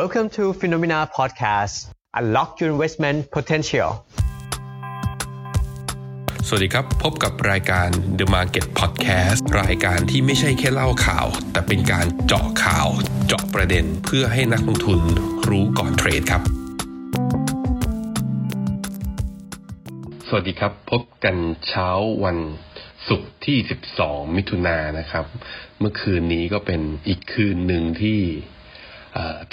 Welcome to Phenomena Podcast. Unlock your investment potential. สวัสดีครับ พบกับรายการ The Market Podcast รายการที่ไม่ใช่แค่เล่าข่าว แต่เป็นการเจาะข่าว เจาะประเด็นเพื่อให้นักลงทุนรู้ก่อนเทรดครับ สวัสดีครับ พบกันเช้าวันศุกร์ที่ 12 มิถุนายนนะครับ เมื่อคืนนี้ก็เป็นอีกคืนหนึ่งที่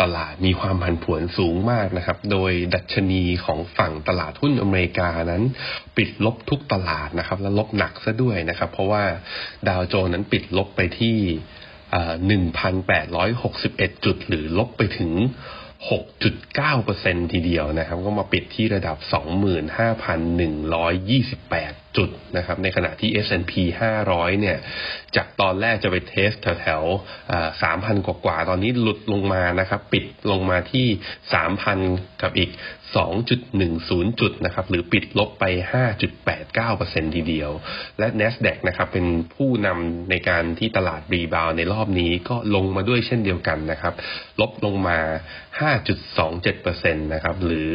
ตลาดมีความผันผวนสูงมากนะครับ โดยดัชนีของฝั่งตลาดหุ้นอเมริกานั้น ปิดลบทุกตลาดนะครับ และลบหนักซะด้วยนะครับ เพราะว่าดาวโจนนั้นปิดลบไปที่1,861 จุด หรือลบไปถึง 6.9%ทีเดียวนะครับ ก็มาปิดที่ระดับ 25,128 จุดนะครับในขณะที่ S&P 500 เนี่ย จากตอนแรกจะไป test แถวๆ3,000กว่าๆ ตอนนี้หลุดลงมานะครับ ปิดลงมาที่3,000กับอีก 2.10 จุดนะครับ หรือปิดลบไป 5.89%ทีเดียว และ NASDAQ นะครับ เป็นผู้นำในการที่ตลาด rebound ในรอบนี้ก็ลงมาด้วยเช่นเดียวกันนะครับ ลบลงมา 5.27%นะครับ หรือ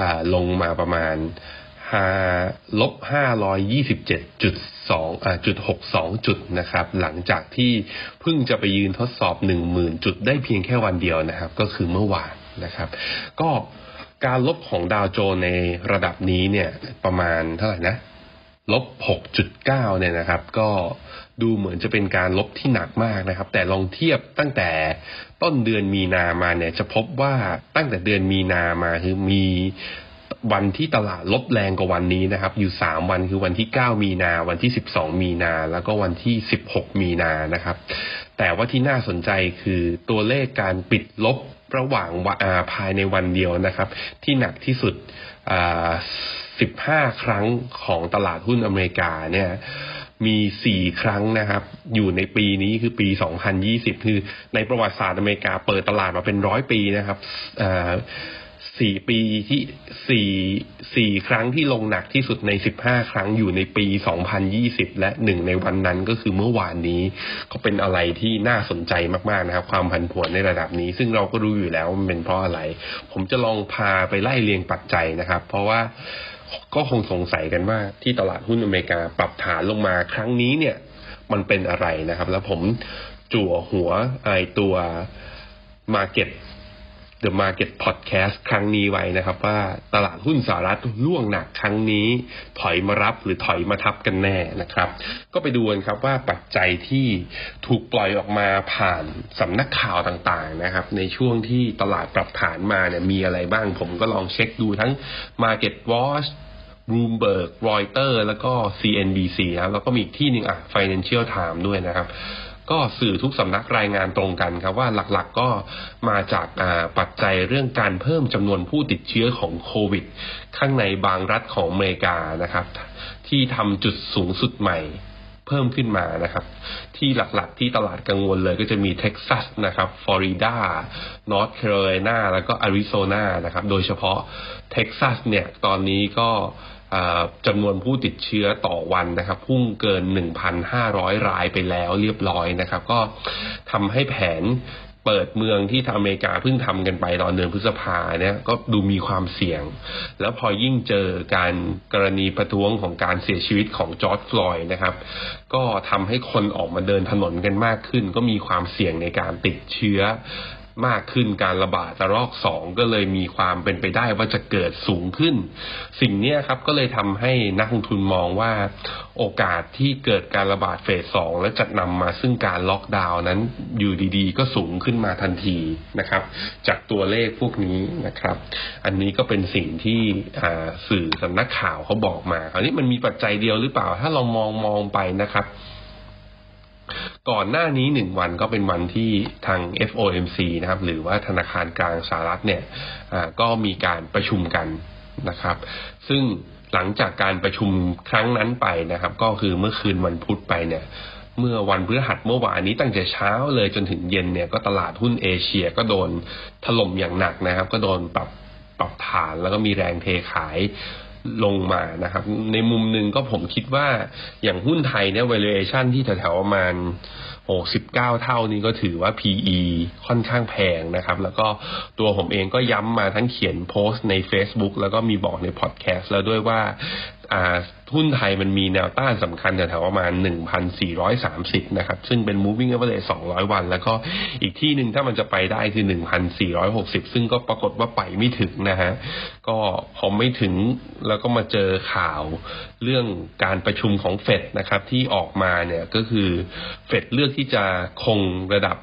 อลงมาประมาณ ลบ 527.2จุด62 จุดนะครับ หลังจากที่เพิ่งจะไปยืนทดสอบ 10,000 จุดได้เพียงแค่วันเดียวนะครับ ก็คือเมื่อวานนะครับ ก็การลบของดาวโจนในระดับนี้เนี่ยประมาณเท่าไหร่นะลบ 6.9 เนี่ยนะครับ ก็ดูเหมือนจะเป็นการลบที่หนักมากนะครับ แต่ลองเทียบตั้งแต่ต้นเดือนมีนามาเนี่ยจะพบว่าตั้งแต่เดือนมีนามาคือมี วันที่ตลาดลบแรงกว่าวันนี้นะครับ อยู่สามวันคือวันที่เก้ามีนา วันที่สิบสองมีนา แล้วก็วันที่สิบหกมีนานะครับ แต่ว่าที่น่าสนใจคือตัวเลขการปิดลบระหว่างภายในวันเดียวนะครับ ที่หนักที่สุดสิบห้าครั้งของตลาดหุ้นอเมริกาเนี่ยมีสี่ครั้งนะครับ อยู่ในปีนี้คือปี 2020 คือในประวัติศาสตร์อเมริกาเปิดตลาดมาเป็นร้อยปีนะครับ สี่ปีที่สี่สี่ครั้งที่ลงหนักที่สุดในสิบห้าครั้งอยู่ในปีสองพันยี่สิบและหนึ่งในวันนั้นก็คือเมื่อวานนี้ ก็เป็นอะไรที่น่าสนใจมากๆนะครับ ความผันผวนในระดับนี้ ซึ่งเราก็รู้อยู่แล้วมันเป็นเพราะอะไร ผมจะลองพาไปไล่เรียงปัจจัยนะครับ เพราะว่าก็คงสงสัยกันว่าที่ตลาดหุ้นอเมริกาปรับฐานลงมาครั้งนี้เนี่ย มันเป็นอะไรนะครับ แล้วผมจั่วหัวไอตัว Market The Market Podcast ครั้งนี้ไว้นะครับ ว่าตลาดหุ้นสหรัฐล่วงหนักครั้งนี้ ถอยมารับหรือถอยมาทับกันแน่นะครับ ก็ไปดูกันครับว่าปัจจัยที่ถูกปล่อยออกมาผ่านสำนักข่าวต่างๆนะครับ ในช่วงที่ตลาดปรับฐานมาเนี่ยมีอะไรบ้าง ผมก็ลองเช็คดูทั้ง Market Watch Bloomberg Reuters แล้วก็ CNBC ครับแล้วก็มีอีกที่หนึ่งอะ Financial Times ด้วยนะครับ ก็สื่อทุกสำนักรายงานตรงกันครับว่าหลักๆก็มาจากปัจจัยเรื่องการเพิ่มจำนวนผู้ติดเชื้อของโควิด ข้างในบางรัฐของอเมริกานะครับ ที่ทำจุดสูงสุดใหม่เพิ่มขึ้นมานะครับ ที่หลักๆที่ตลาดกังวลเลยก็จะมีเท็กซัสนะครับฟลอริดานอร์ทแคโรไลนาแล้วก็อาริโซนานะครับ โดยเฉพาะเท็กซัสเนี่ยตอนนี้ก็ จำนวนผู้ติดเชื้อต่อวันนะครับ พุ่งเกิน 1,500 รายไปแล้วเรียบร้อยนะครับ ก็ทำให้แผนเปิดเมืองที่ทางอเมริกาเพิ่งทำกันไปตอนเดือนพฤษภาเนี่ยก็ดูมีความเสี่ยง แล้วพอยิ่งเจอการกรณีประท้วงของการเสียชีวิตของจอร์จ ฟลอยด์นะครับ ก็ทำให้คนออกมาเดินถนนกันมากขึ้น ก็มีความเสี่ยงในการติดเชื้อ มากขึ้นการระบาดระลอกสองก็เลยมีความเป็นไปได้ว่าจะเกิดสูงขึ้น สิ่งนี้ครับก็เลยทำให้นักลงทุนมองว่าโอกาสที่เกิดการระบาดเฟสสองและจะนำมาซึ่งการล็อกดาวน์นั้นอยู่ดีๆ ก็สูงขึ้นมาทันทีนะครับ จากตัวเลขพวกนี้นะครับ อันนี้ก็เป็นสิ่งที่สื่อสำนักข่าวเขาบอกมา คราวนี้มันมีปัจจัยเดียวหรือเปล่า ถ้าเรามองมองไปนะครับ ก่อนหน้านี้หนึ่งวันก็เป็นวันที่ทาง FOMC นะครับ หรือว่าธนาคารกลางสหรัฐเนี่ยก็มีการประชุมกันนะครับ ซึ่งหลังจากการประชุมครั้งนั้นไปนะครับ ก็คือเมื่อคืนวันพุธไปเนี่ย เมื่อวันพฤหัสเมื่อวานนี้ตั้งแต่เช้าเลยจนถึงเย็นเนี่ยก็ตลาดหุ้นเอเชียก็โดนถล่มอย่างหนักนะครับ ก็โดนปรับปรับฐานแล้วก็มีแรงเทขาย ลงมานะครับ ในมุมหนึ่งก็ผมคิดว่าอย่างหุ้นไทยเนี่ย valuation ที่แถวๆประมาณ โอ้สิบเก้าเท่านี้ก็ถือว่า PE ค่อนข้างแพงนะครับ แล้วก็ตัวผมเองก็ย้ำมาทั้งเขียนโพสต์ใน Facebook แล้วก็มีบอกในพอดแคสต์แล้วด้วยว่าหุ้นไทยมันมีแนวต้านสำคัญแถวๆประมาณ 1,430 นะครับ ซึ่งเป็น moving average 200 วัน แล้วก็อีกที่หนึ่งถ้ามันจะไปได้คือ 1,460 ซึ่งก็ปรากฏว่าไปไม่ถึงนะฮะ ก็พอไม่ถึงแล้วก็มาเจอข่าวเรื่องการประชุมของเฟดนะครับ ที่ออกมาเนี่ยก็คือเฟดเลือกที่จะคงระดับ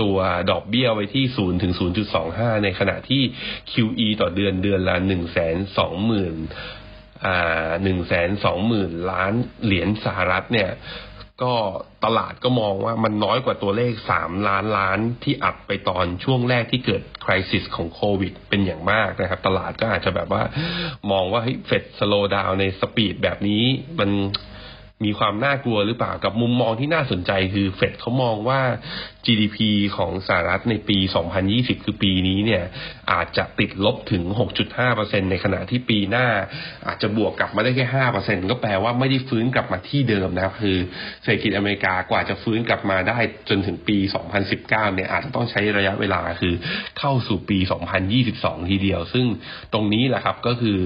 ตัวดอกเบี้ยไว้ที่ 0 ถึง 0.25 ในขณะที่ QE ต่อเดือนเดือนละ1 2 0 0 0 0หนึ่งแสนสองหมื่นล้านเหรียญสหรัฐเนี่ย ก็ตลาดก็มองว่ามันน้อยกว่าตัวเลขสามล้านล้านที่อัดไปตอนช่วงแรกที่เกิดคริสิสของโควิดเป็นอย่างมากนะครับ ตลาดก็อาจจะแบบว่ามองว่าเฮ้ยเฟดสโลดาวในสปีดแบบนี้มัน มีความน่ากลัวหรือเปล่ากับมุมมองที่น่าสนใจคือเฟดเขามองว่า GDP ของสหรัฐในปี 2020 คือปีนี้เนี่ย อาจจะติดลบถึง 6.5%ในขณะที่ปีหน้า อาจจะบวกกลับมาได้แค่ 5%ก็แปลว่าไม่ได้ฟื้นกลับมาที่เดิมนะครับ คือเศรษฐกิจอเมริกากว่าจะฟื้นกลับมาได้จนถึงปี 2019 เนี่ยอาจจะต้องใช้ระยะเวลาคือเข้าสู่ปี 2022 ทีเดียว ซึ่งตรงนี้แหละครับก็คือ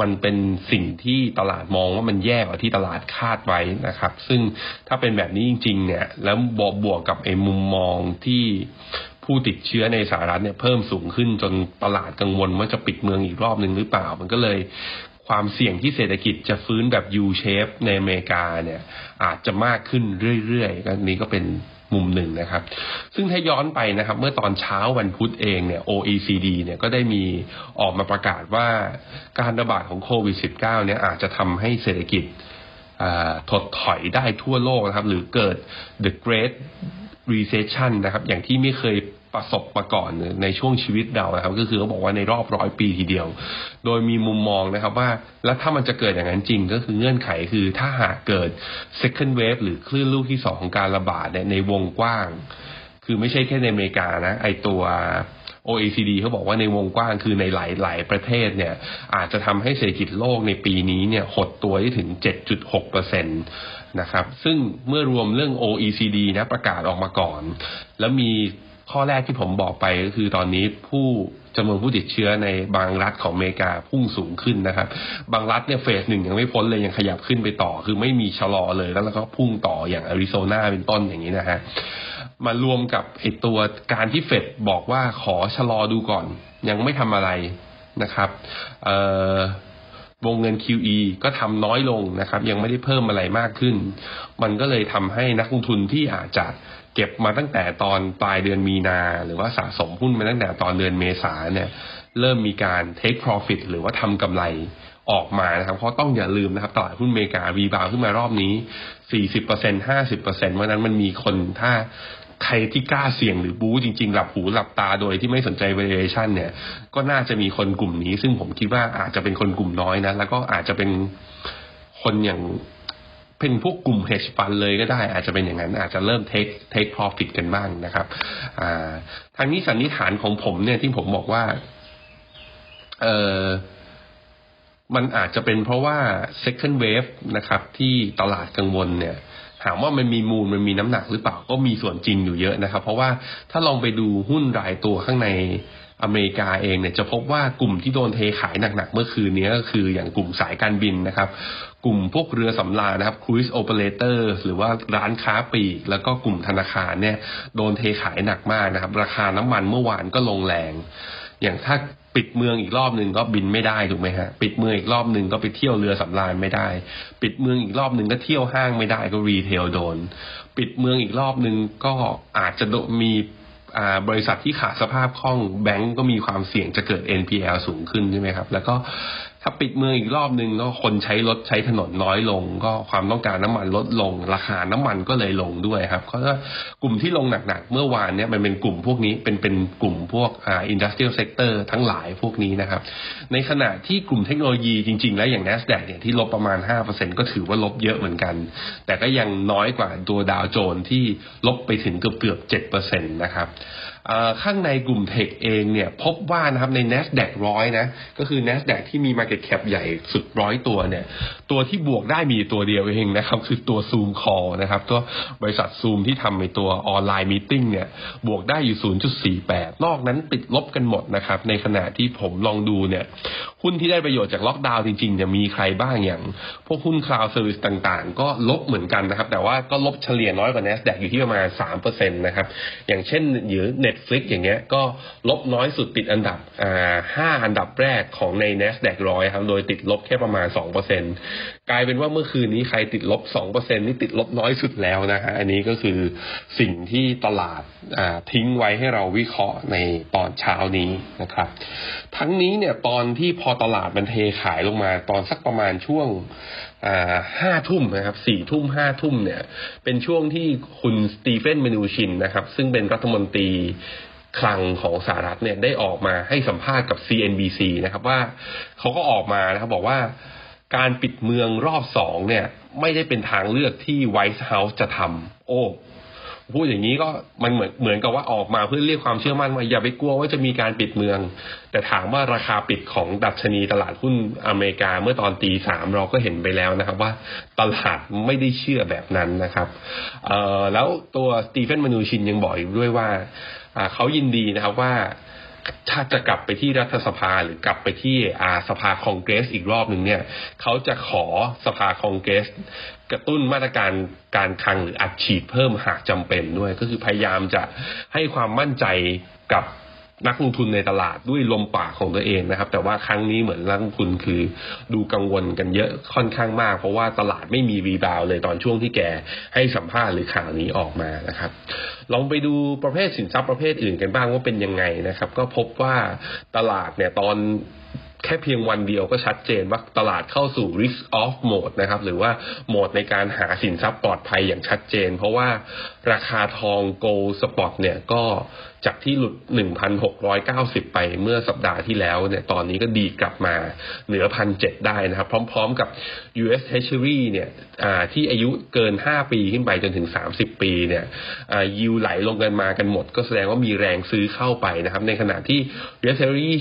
มันเป็นสิ่งที่ตลาดมองว่ามันแย่กว่าที่ตลาดคาดไว้นะครับ ซึ่งถ้าเป็นแบบนี้จริง ๆ เนี่ย แล้วบวกบวกกับไอ้มุมมองที่ผู้ติดเชื้อในสหรัฐเนี่ยเพิ่มสูงขึ้นจนตลาดกังวลว่าจะปิดเมืองอีกรอบหนึ่งหรือเปล่า มันก็เลยความเสี่ยงที่เศรษฐกิจจะฟื้นแบบ U shape ในอเมริกาเนี่ย อาจจะมากขึ้นเรื่อยๆก็นี้ก็เป็น มุมหนึ่งนะครับ ซึ่งถ้าย้อนไปนะครับ เมื่อตอนเช้าวันพุธเองเนี่ย OECD เนี่ยก็ได้มีออกมาประกาศว่าการระบาดของโควิด -19 เนี่ยอาจจะทำให้เศรษฐกิจถดถอยได้ทั่วโลกนะครับ หรือเกิด the great recession นะครับ อย่างที่ไม่เคย ประสบมาก่อนในช่วงชีวิตเรานะครับ ก็คือเขาบอกว่าในรอบร้อยปีทีเดียว โดยมีมุมมองนะครับว่า แล้วถ้ามันจะเกิดอย่างนั้นจริง ก็คือเงื่อนไขคือถ้าหากเกิด second wave หรือคลื่นลูกที่สองของการระบาดในวงกว้าง คือไม่ใช่แค่ในอเมริกานะ ไอตัว OECD เขาบอกว่าในวงกว้างคือในหลายๆประเทศเนี่ย อาจจะทำให้เศรษฐกิจโลกในปีนี้เนี่ยหดตัวได้ถึง 7.6%เปอร์เซ็นตนะครับ ซึ่งเมื่อรวมเรื่อง OECD นะประกาศออกมาก่อน แล้วมี ข้อแรกที่ผมบอกไปก็คือตอนนี้ผู้จำนวนผู้ติดเชื้อในบางรัฐของอเมริกาพุ่งสูงขึ้นนะครับ บางรัฐเนี่ยเฟสหนึ่งยังไม่พ้นเลยยังขยับขึ้นไปต่อ คือไม่มีชะลอเลยแล้วก็พุ่งต่ออย่างอาริโซนาเป็นต้นอย่างนี้นะฮะมารวมกับไอตัวการที่เฟดบอกว่าขอชะลอดูก่อน ยังไม่ทำอะไรนะครับ วงเงิน QE ก็ทำน้อยลงนะครับ ยังไม่ได้เพิ่มอะไรมากขึ้น มันก็เลยทำให้นักลงทุนที่อาจจะเก็บมาตั้งแต่ตอนปลายเดือนมีนา หรือว่าสะสมหุ้นมาตั้งแต่ตอนเดือนเมษาเนี่ยเริ่มมีการ take profit หรือว่าทำกำไรออกมานะครับ เพราะต้องอย่าลืมนะครับตลาดหุ้นอเมริการีบาวขึ้นมารอบนี้ 40% 50%เพราะนั้นมันมีคนถ้า ใครที่กล้าเสี่ยงหรือบู๊จริงๆ หลับหูหลับตาโดยที่ไม่สนใจ valuation เนี่ย ก็น่าจะมีคนกลุ่มนี้ ซึ่งผมคิดว่าอาจจะเป็นคนกลุ่มน้อยนะ แล้วก็อาจจะเป็นคนอย่างเป็นพวกกลุ่ม hedge fund เลยก็ได้ อาจจะเป็นอย่างนั้น อาจจะเริ่ม take take profit กันบ้างนะครับอ่าทางนี้สันนิษฐานของผมเนี่ยที่ผมบอกว่า เออมันอาจจะเป็นเพราะว่า second wave นะครับ ที่ตลาดกังวลเนี่ยามว่ามันมีมูลมันมีน้ำหนักหรือเปล่าก็มีส่วนจริงอยู่เยอะนะครับ เพราะว่าถ้าลองไปดูหุ้นรายตัวข้างในอเมริกาเองเนี่ยจะพบว่ากลุ่มที่โดนเทขายหนักๆเมื่อคืนนี้ก็คืออย่างกลุ่มสายการบินนะครับ กลุ่มพวกเรือสำราญนะครับ cruise operator หรือว่าร้านค้าปลีก แล้วก็กลุ่มธนาคารเนี่ยโดนเทขายหนักมากนะครับ ราคาน้ำมันเมื่อวานก็ลงแรง อย่างถ้า ปิดเมืองอีกรอบหนึ่งก็บินไม่ได้ถูกไหมฮะปิดเมืองอีกรอบหนึ่งก็ไปเที่ยวเรือสำราญไม่ได้ ปิดเมืองอีกรอบหนึ่งก็เที่ยวห้างไม่ได้ก็รีเทลโดน ปิดเมืองอีกรอบหนึ่งก็อาจจะมีบริษัทที่ขาดสภาพคล่องแบงก์ก็มีความเสี่ยงจะเกิด NPL สูงขึ้นใช่ไหมครับ แล้วก็ถ้าปิดเมืองอีกรอบหนึ่งก็คนใช้รถใช้ถนนน้อยลง ก็ความต้องการน้ำมันลดลง ราคาน้ำมันก็เลยลงด้วยครับเพราะว่ากลุ่มที่ลงหนักๆ เมื่อวานเนี่ยมันเป็นกลุ่มพวกนี้เป็นเป็นกลุ่มพวกอ่า industrial sector ทั้งหลายพวกนี้นะครับ ในขณะที่กลุ่มเทคโนโลยีจริง ๆ แล้วอย่าง NASDAQ เนี่ยที่ลบประมาณ 5%ก็ถือว่าลบเยอะเหมือนกัน แต่ก็ยังน้อยกว่าตัวดาวโจนส์ที่ลบไปถึงเกือบเกือบ7%นะครับ ข้างในกลุ่มเทคเองเนี่ยพบว่านะครับใน NASDAQ ร้อยนะก็คือ NASDAQ ที่มี Market Cap ใหญ่สุดร้อยตัวเนี่ย ตัวที่บวกได้มีตัวเดียวเองนะครับ คือตัว Zoom Call นะครับตัวบริษัท Zoom ที่ทำในตัวออนไลน์ meeting เนี่ย บวกได้อยู่ 0.48 นอกนั้นติดลบกันหมดนะครับ ในขณะที่ผมลองดูเนี่ย หุ้นที่ได้ประโยชน์จากล็อกดาวน์จริงๆเนี่ยมีใครบ้างอย่าง พวกหุ้น cloud service ต่างๆ ก็ลบเหมือนกันนะครับ แต่ว่าก็ลบเฉลี่ยน้อยกว่า NASDAQ อยู่ที่ประมาณ3%นะครับอย่างเช่นหรือ Netflix อย่างเงี้ยก็ลบน้อยสุดติดอันดับอ่า5อันดับแรกของใน NASDAQ ร้อยครับ โดยติดลบแค่ประมาณ2%กลายเป็นว่าเมื่อคืนนี้ใครติดลบ2%นี่ติดลบน้อยสุดแล้วนะฮะอันนี้ก็คือสิ่งที่ตลาดทิ้งไว้ให้เราวิเคราะห์ในตอนเช้านี้นะครับ ทั้งนี้เนี่ยตอนที่พอตลาดมันเทขายลงมาตอนสักประมาณช่วง ห้าทุ่มนะครับสี่ทุ่มห้าทุ่มเนี่ย เป็นช่วงที่คุณสตีเฟนมนูชินนะครับ ซึ่งเป็นรัฐมนตรีคลังของสหรัฐเนี่ยได้ออกมาให้สัมภาษณ์กับ CNBC นะครับว่าเขาก็ออกมานะครับบอกว่าการปิดเมืองรอบสองเนี่ย ไม่ได้เป็นทางเลือกที่ไวท์เฮาส์จะทำโอ้ พูดอย่างนี้ก็มันเหมือนเหมือนกับว่าออกมาเพื่อเรียกความเชื่อมั่นว่าอย่าไปกลัวว่าจะมีการปิดเมือง แต่ถามว่าราคาปิดของดัชนีตลาดหุ้นอเมริกาเมื่อตอนตีสามเราก็เห็นไปแล้วนะครับว่าตลาดไม่ได้เชื่อแบบนั้นนะครับเอ่อแล้วตัวสตีเฟนมานูชินยังบอกอีกด้วยว่าเขายินดีนะครับว่าถ้าจะกลับไปที่รัฐสภาหรือกลับไปที่อาสภาคองเกรสอีกรอบหนึ่งเนี่ยเขาจะขอสภาคองเกรส กระตุ้นมาตรการการคลังหรืออัดฉีดเพิ่มหากจำเป็นด้วย ก็คือพยายามจะให้ความมั่นใจกับนักลงทุนในตลาดด้วยลมปากของตัวเองนะครับ แต่ว่าครั้งนี้เหมือนนักลงทุนคือดูกังวลกันเยอะค่อนข้างมาก เพราะว่าตลาดไม่มีรีบาวเลยตอนช่วงที่แกให้สัมภาษณ์หรือข่าวนี้ออกมานะครับ ลองไปดูประเภทสินทรัพย์ประเภทอื่นกันบ้างว่าเป็นยังไงนะครับ ก็พบว่าตลาดเนี่ยตอน แค่เพียงวันเดียวก็ชัดเจนว่าตลาดเข้าสู่ risk off mode นะครับ หรือว่าโหมดในการหาสินทรัพย์ปลอดภัยอย่างชัดเจน เพราะว่าราคาทอง gold spot เนี่ยก็จากที่หลุด 1,690 ไปเมื่อสัปดาห์ที่แล้วเนี่ย ตอนนี้ก็ดีกลับมาเหนือพันเได้นะครับ พร้อมๆกับ US Treasury เนี่ยที่อายุเกิน 5 ปีขึ้นไปจนถึง 30 ปีเนี่ยยิวไหลลงกันมากันหมด ก็แสดงว่ามีแรงซื้อเข้าไปนะครับ ในขณะที่ US Treasury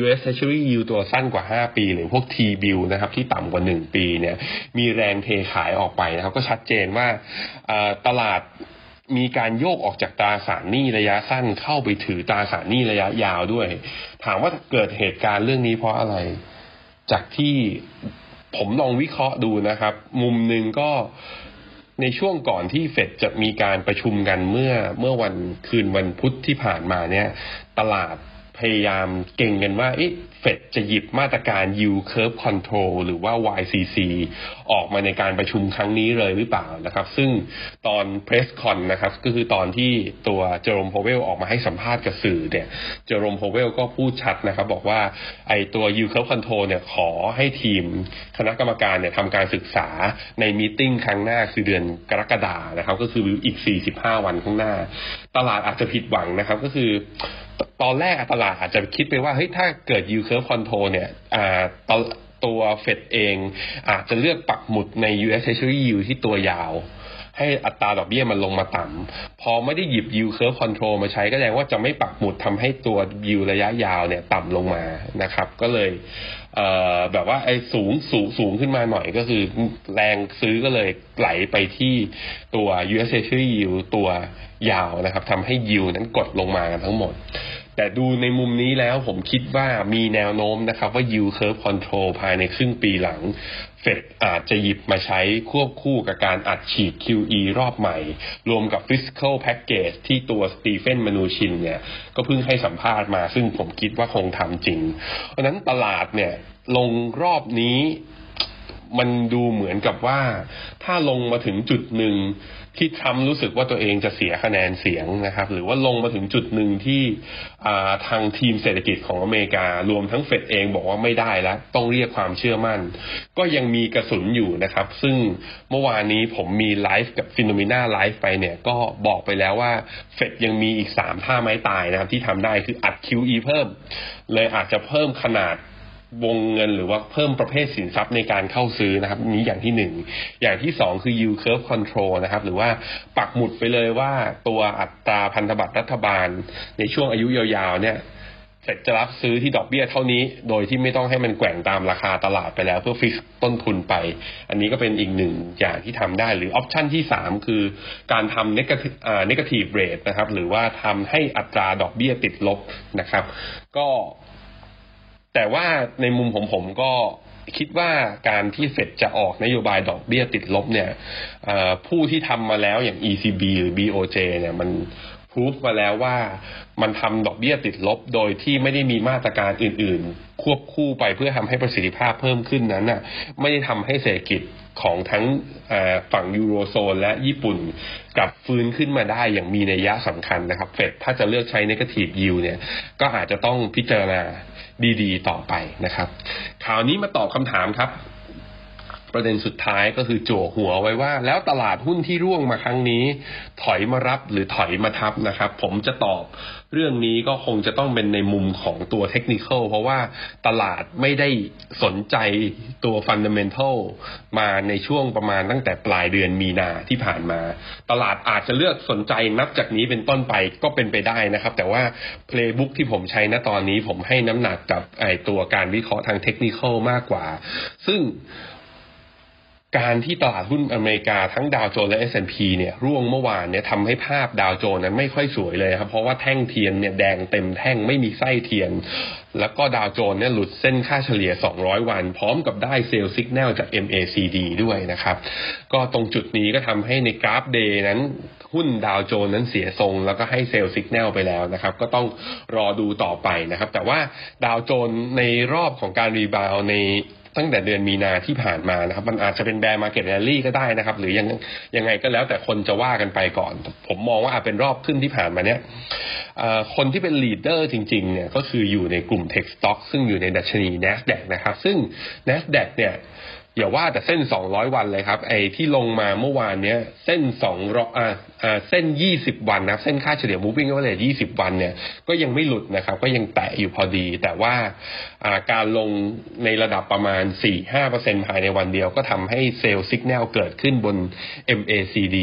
US Treasury yield ตัวสั้นกว่า 5 ปี หรือพวก T bill นะครับ ที่ต่ำกว่า 1 ปีเนี่ยมีแรงเทขายออกไปนะครับ ก็ชัดเจนว่าตลาดมีการโยกออกจากตราสารหนี้ระยะสั้นเข้าไปถือตราสารหนี้ระยะยาวด้วย ถามว่าเกิดเหตุการณ์เรื่องนี้เพราะอะไร จากที่ผมลองวิเคราะห์ดูนะครับ มุมหนึ่งก็ในช่วงก่อนที่เฟดจะมีการประชุมกันเมื่อเมื่อวันคืนวันพุธที่ผ่านมาเนี่ย ตลาด พยายามเก่งกันว่าเฟดจะหยิบมาตรการ yield curve control หรือว่า YCC ออกมาในการประชุมครั้งนี้เลยหรือเปล่านะครับ ซึ่งตอน press con นะครับ ก็คือตอนที่ตัวเจอโรม พาวเวลออกมาให้สัมภาษณ์กับสื่อเนี่ยเจอโรม พาวเวลก็พูดชัดนะครับ บอกว่าไอตัว yield curve control เนี่ยขอให้ทีมคณะกรรมการเนี่ยทำการศึกษาใน meeting ครั้งหน้าคือเดือนกรกฎานะครับ ก็คืออีก 45 วันข้างหน้า ตลาดอาจจะผิดหวังนะครับก็คือ ตอนแรกตลาดอาจจะคิดไปว่าเฮ้ยถ้าเกิด yield curve control เนี่ยตัวเฟดเองอาจจะเลือกปักหมุดใน US Treasury yield ที่ตัวยาว ให้อัตราดอกเบี้ยมันลงมาต่ำพอไม่ได้หยิบ yield curve control มาใช้ก็แสดงว่าจะไม่ปักหมุดทำให้ตัว yield ระยะยาวเนี่ยต่ำลงมานะครับ ก็เลย เอ่อแบบว่าไอ้สูงสูงสูงขึ้นมาหน่อยก็คือแรงซื้อก็เลยไหลไปที่ตัว US Treasury yield ตัวยาวนะครับทำให้ยิวนั้นกดลงมากันทั้งหมด แต่ดูในมุมนี้แล้วผมคิดว่ามีแนวโน้มนะครับว่า yield curve control ภายในครึ่งปีหลังเฟดอาจจะหยิบมาใช้ควบคู่กับการอัดฉีด QE รอบใหม่ รวมกับ fiscal package ที่ตัวสตีเฟนมานูชินเนี่ยก็เพิ่งให้สัมภาษณ์มา ซึ่งผมคิดว่าคงทำจริง เพราะนั้นตลาดเนี่ยลงรอบนี้มันดูเหมือนกับว่า ถ้าลงมาถึงจุดหนึ่ง ทรัมป์รู้สึกว่าตัวเองจะเสียคะแนนเสียงนะครับ หรือว่าลงมาถึงจุดหนึ่งที่ทางทีมเศรษฐกิจของอเมริการวมทั้งเฟดเองบอกว่าไม่ได้แล้ว ต้องเรียกความเชื่อมั่น ก็ยังมีกระสุนอยู่นะครับ ซึ่งเมื่อวานนี้ผมมีไลฟ์กับ FINNOMENA live ไปเนี่ยก็บอกไปแล้วว่าเฟดยังมีอีกสามท่าไม้ตายนะครับ ที่ทำได้คืออัด QE เพิ่ม เลยอาจจะเพิ่มขนาด วงเงินหรือว่าเพิ่มประเภทสินทรัพย์ในการเข้าซื้อนะครับ นี้อย่างที่หนึ่งอย่างที่สองคือ yield curve control นะครับ หรือว่าปักหมุดไปเลยว่าตัวอัตราพันธบัตรรัฐบาล ในช่วงอายุยาวๆ เนี่ยเสร็จจะรับซื้อที่ดอกเบี้ยเท่านี้ โดยที่ไม่ต้องให้มันแกว่งตามราคาตลาดไปแล้วเพื่อฟิกต้นทุนไป อันนี้ก็เป็นอีกหนึ่งอย่างที่ทำได้หรือออปชันที่สามคือการทำ negative rate นะครับ หรือว่าทำให้อัตราดอกเบี้ยติดลบนะครับ ก็ แต่ว่าในมุมของผมก็คิดว่าการที่เฟดจะออกนโยบายดอกเบี้ยติดลบเนี่ยผู้ที่ทำมาแล้วอย่าง ECB หรือ BOJ เนี่ยมันพูฟมาแล้วว่ามันทำดอกเบี้ยติดลบโดยที่ไม่ได้มีมาตรการอื่น ๆ ควบคู่ไปเพื่อทำให้ประสิทธิภาพเพิ่มขึ้นนั้นน่ะไม่ได้ทำให้เศรษฐกิจของทั้งฝั่งยูโรโซนและญี่ปุ่นกลับฟื้นขึ้นมาได้อย่างมีนัยยะสำคัญนะครับ เฟดถ้าจะเลือกใช้ negative yield เนี่ยก็อาจจะต้องพิจารณา ดีๆ ต่อไปนะครับ ข่าวนี้มาตอบคำถามครับ ประเด็นสุดท้ายก็คือโจหัวไว้ว่า แล้วตลาดหุ้นที่ร่วงมาครั้งนี้ ถอยมารับหรือถอยมาทับนะครับ ผมจะตอบเรื่องนี้ก็คงจะต้องเป็นในมุมของตัวเทคนิคเพราะว่าตลาดไม่ได้สนใจตัวฟันเดเมนทัลมาในช่วงประมาณตั้งแต่ปลายเดือนมีนาที่ผ่านมา ตลาดอาจจะเลือกสนใจนับจากนี้เป็นต้นไปก็เป็นไปได้นะครับ แต่ว่าเพลย์บุ๊กที่ผมใช้ณตอนนี้ผมให้น้ำหนักกับไอตัวการวิเคราะห์ทางเทคนิคมากกว่า ซึ่ง การที่ตลาดหุ้นอเมริกาทั้งดาวโจนส์และ S&P เนี่ยร่วงเมื่อวานเนี่ยทำให้ภาพดาวโจนส์นั้นไม่ค่อยสวยเลยครับ เพราะว่าแท่งเทียนเนี่ยแดงเต็มแท่งไม่มีไส้เทียน แล้วก็ดาวโจนส์เนี่ยหลุดเส้นค่าเฉลี่ย 200 วัน พร้อมกับได้ sell สัญญาณจาก MACD ด้วยนะครับ ก็ตรงจุดนี้ก็ทำให้ในกราฟ day นั้นหุ้นดาวโจนส์นั้นเสียทรงแล้วก็ให้ sell สัญญาณไปแล้วนะครับ ก็ต้องรอดูต่อไปนะครับ แต่ว่าดาวโจนส์ในรอบของการ rebound ใน ตั้งแต่เดือนมีนาที่ผ่านมานะครับ มันอาจจะเป็น bear market rally ก็ได้นะครับ หรือยังยังไงก็แล้วแต่คนจะว่ากันไปก่อน ผมมองว่าอาจเป็นรอบขึ้นที่ผ่านมาเนี้ยคนที่เป็น leader จริง ๆ เนี่ยก็คืออยู่ในกลุ่ม tech stock ซึ่งอยู่ในดัชนี NASDAQ นะครับ ซึ่ง NASDAQ เนี่ย อย่าว่าแต่เส้น200วันเลยครับ ไอ้ที่ลงมาเมื่อวานเนี้ย เส้น2รอ่าอ่าเส้น20วันนะเส้นค่าเฉลี่ย moving average 20วันเนี่ย ก็ยังไม่หลุดนะครับ ก็ยังแตะอยู่พอดี แต่ว่าอ่าการลงในระดับประมาณ4-5%ภายในวันเดียว ก็ทำให้ sell สัญญาณเกิดขึ้นบน MACD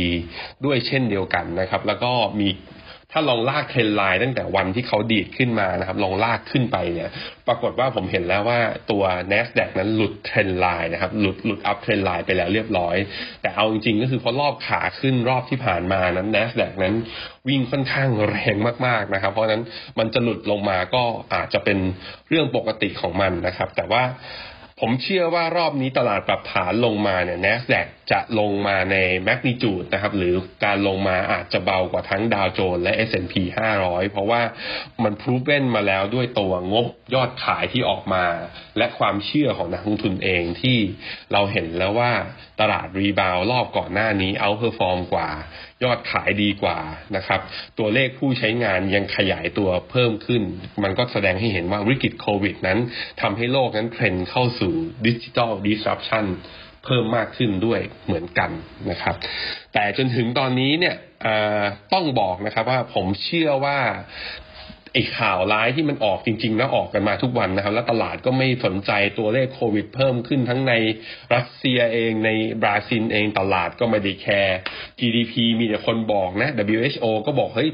ด้วยเช่นเดียวกันนะครับ แล้วก็มี ถ้าลองลาก trend line ตั้งแต่วันที่เขาดีดขึ้นมานะครับ ลองลากขึ้นไปเนี่ย ปรากฏว่าผมเห็นแล้วว่าตัว NASDAQ นั้นหลุด trend line นะครับ หลุดหลุด uptrend line ไปแล้วเรียบร้อย แต่เอาจริงๆก็คือเพราะรอบขาขึ้นรอบที่ผ่านมานั้น NASDAQ นั้นวิ่งค่อนข้างแรงมากๆนะครับ เพราะนั้นมันจะหลุดลงมาก็อาจจะเป็นเรื่องปกติของมันนะครับ แต่ว่าผมเชื่อว่ารอบนี้ตลาดปรับฐานลงมาเนี่ย NASDAQ จะลงมาในmagnitude นะครับ หรือการลงมาอาจจะเบากว่าทั้งดาวโจนส์และ S&P 500 เพราะว่ามัน proven มาแล้วด้วยตัวงบยอดขายที่ออกมา และความเชื่อของนักลงทุนเองที่เราเห็นแล้วว่าตลาด rebound รอบก่อนหน้านี้ outperform กว่า ยอดขายดีกว่านะครับ ตัวเลขผู้ใช้งานยังขยายตัวเพิ่มขึ้น มันก็แสดงให้เห็นว่าวิกฤตโควิดนั้นทำให้โลกนั้นเทรนเข้าสู่digital disruption เพิ่มมากขึ้นด้วยเหมือนกันนะครับ แต่จนถึงตอนนี้เนี่ยต้องบอกนะครับว่าผมเชื่อว่าไอ้ข่าวร้ายที่มันออกจริง ๆ แล้วออกกันมาทุกวันนะครับ แล้วตลาดก็ไม่สนใจตัวเลขโควิดเพิ่มขึ้นทั้งในรัสเซียเองในบราซิลเองตลาดก็ไม่ได้แคร์ GDP มีแต่คนบอกนะ WHO ก็บอกเฮ้ย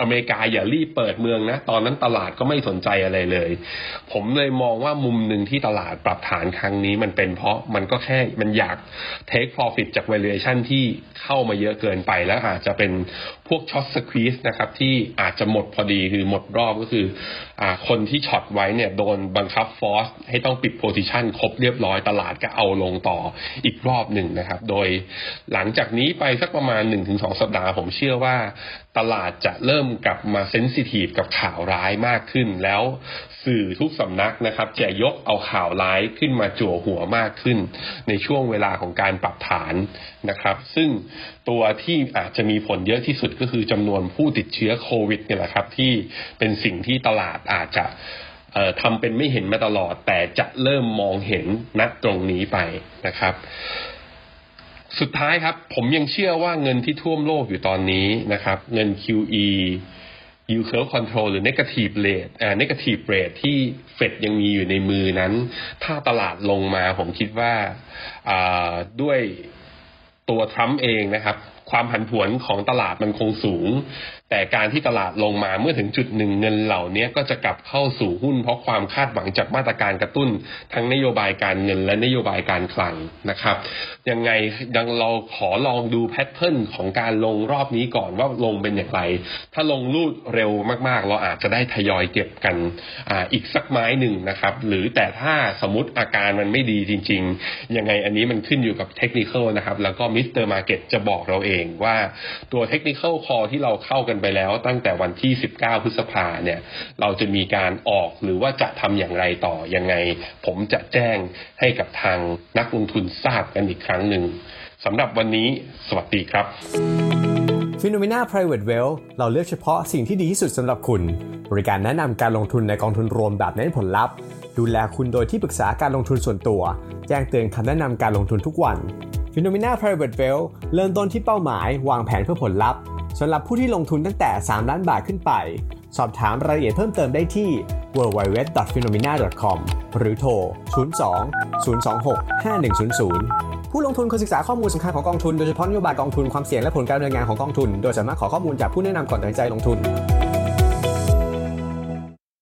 อเมริกาอย่ารีบเปิดเมืองนะ ตอนนั้นตลาดก็ไม่สนใจอะไรเลย ผมเลยมองว่ามุมหนึ่งที่ตลาดปรับฐานครั้งนี้มันเป็นเพราะมันก็แค่มันอยาก take profit จาก valuation ที่เข้ามาเยอะเกินไปแล้วอาจจะเป็นพวก short squeeze นะครับ ที่อาจจะหมดพอดีคือหมดรอบก็คืออคนที่ short ไว้เนี่ยโดนบังคับ force ให้ต้องปิด position ครบเรียบร้อยตลาดก็เอาลงต่ออีกรอบหนึ่งนะครับ โดยหลังจากนี้ไปสักประมาณ 1-2 สัปดาห์ผมเชื่อว่า ตลาดจะเริ่มกลับมา sensitive กับข่าวร้ายมากขึ้น แล้วสื่อทุกสำนักนะครับ จะยกเอาข่าวร้ายขึ้นมาจั่วหัวมากขึ้น ในช่วงเวลาของการปรับฐานนะครับ ซึ่งตัวที่อาจจะมีผลเยอะที่สุดก็คือจำนวนผู้ติดเชื้อโควิดเนี่ยแหละครับ ที่เป็นสิ่งที่ตลาดอาจจะทำเป็นไม่เห็นมาตลอด แต่จะเริ่มมองเห็นณตรงนี้ไปนะครับ สุดท้ายครับ ผมยังเชื่อว่าเงินที่ท่วมโลกอยู่ตอนนี้นะครับ เงิน QE yield curve control หรือ negative rate อ่า negative rate ที่เฟดยังมีอยู่ในมือนั้น ถ้าตลาดลงมาผมคิดว่าด้วยตัวทรัมป์เองนะครับ ความผันผวนของตลาดมันคงสูง แต่การที่ตลาดลงมาเมื่อถึงจุดหนึ่งเงินเหล่านี้ก็จะกลับเข้าสู่หุ้น เพราะความคาดหวังจากมาตรการกระตุ้น ทั้งนโยบายการเงินและนโยบายการคลังนะครับ ยังไงยังเราขอลองดูแพทเทิร์นของการลงรอบนี้ก่อนว่าลงเป็นอย่างไร ถ้าลงรูดเร็วมากๆ เราอาจจะได้ทยอยเก็บกันออีกสักไม้หนึ่งนะครับ หรือแต่ถ้าสมมติอาการมันไม่ดีจริง ๆ ยังไงอันนี้มันขึ้นอยู่กับเทคนิคนะครับแล้วก็ Mr. Market จะบอกเราเองว่าตัว technical call ที่เราเข้ากันไปแล้วตั้งแต่วันที่ 19 พฤษภาเนี่ย เราจะมีการออกหรือว่าจะทำอย่างไรต่อยังไง ผมจะแจ้งให้กับทางนักลงทุนทราบกันอีกครั้งหนึ่งสำหรับวันนี้ สวัสดีครับ p h e n o m e n a Private Wealth เราเลือกเฉพาะสิ่งที่ดีที่สุดสำหรับคุณ บริการแนะนำการลงทุนในกองทุนรวมแบบเน้นผลลัพธ์ ดูแลคุณโดยที่ปรึกษาการลงทุนส่วนตัว แจ้งเตือนคำแนะนำการลงทุนทุกวัน p h e n o m e n a Private Wealth เริ่มต้นที่เป้าหมาย วางแผนเพื่อผลลัพธ์สำหรับผู้ที่ลงทุนตั้งแต่ 3 ล้านบาทขึ้นไป สอบถามรายละเอียดเพิ่มเติมได้ที่ www.phenomena.com หรือโทร 02 026 5100 ผู้ลงทุนควรศึกษาข้อมูลสำคัญของกองทุน โดยเฉพาะนโยบายกองทุนความเสี่ยงและผลการดำเนินงานของกองทุน โดยสามารถขอข้อมูลจากผู้แนะนำก่อนตัดสินใจลงทุน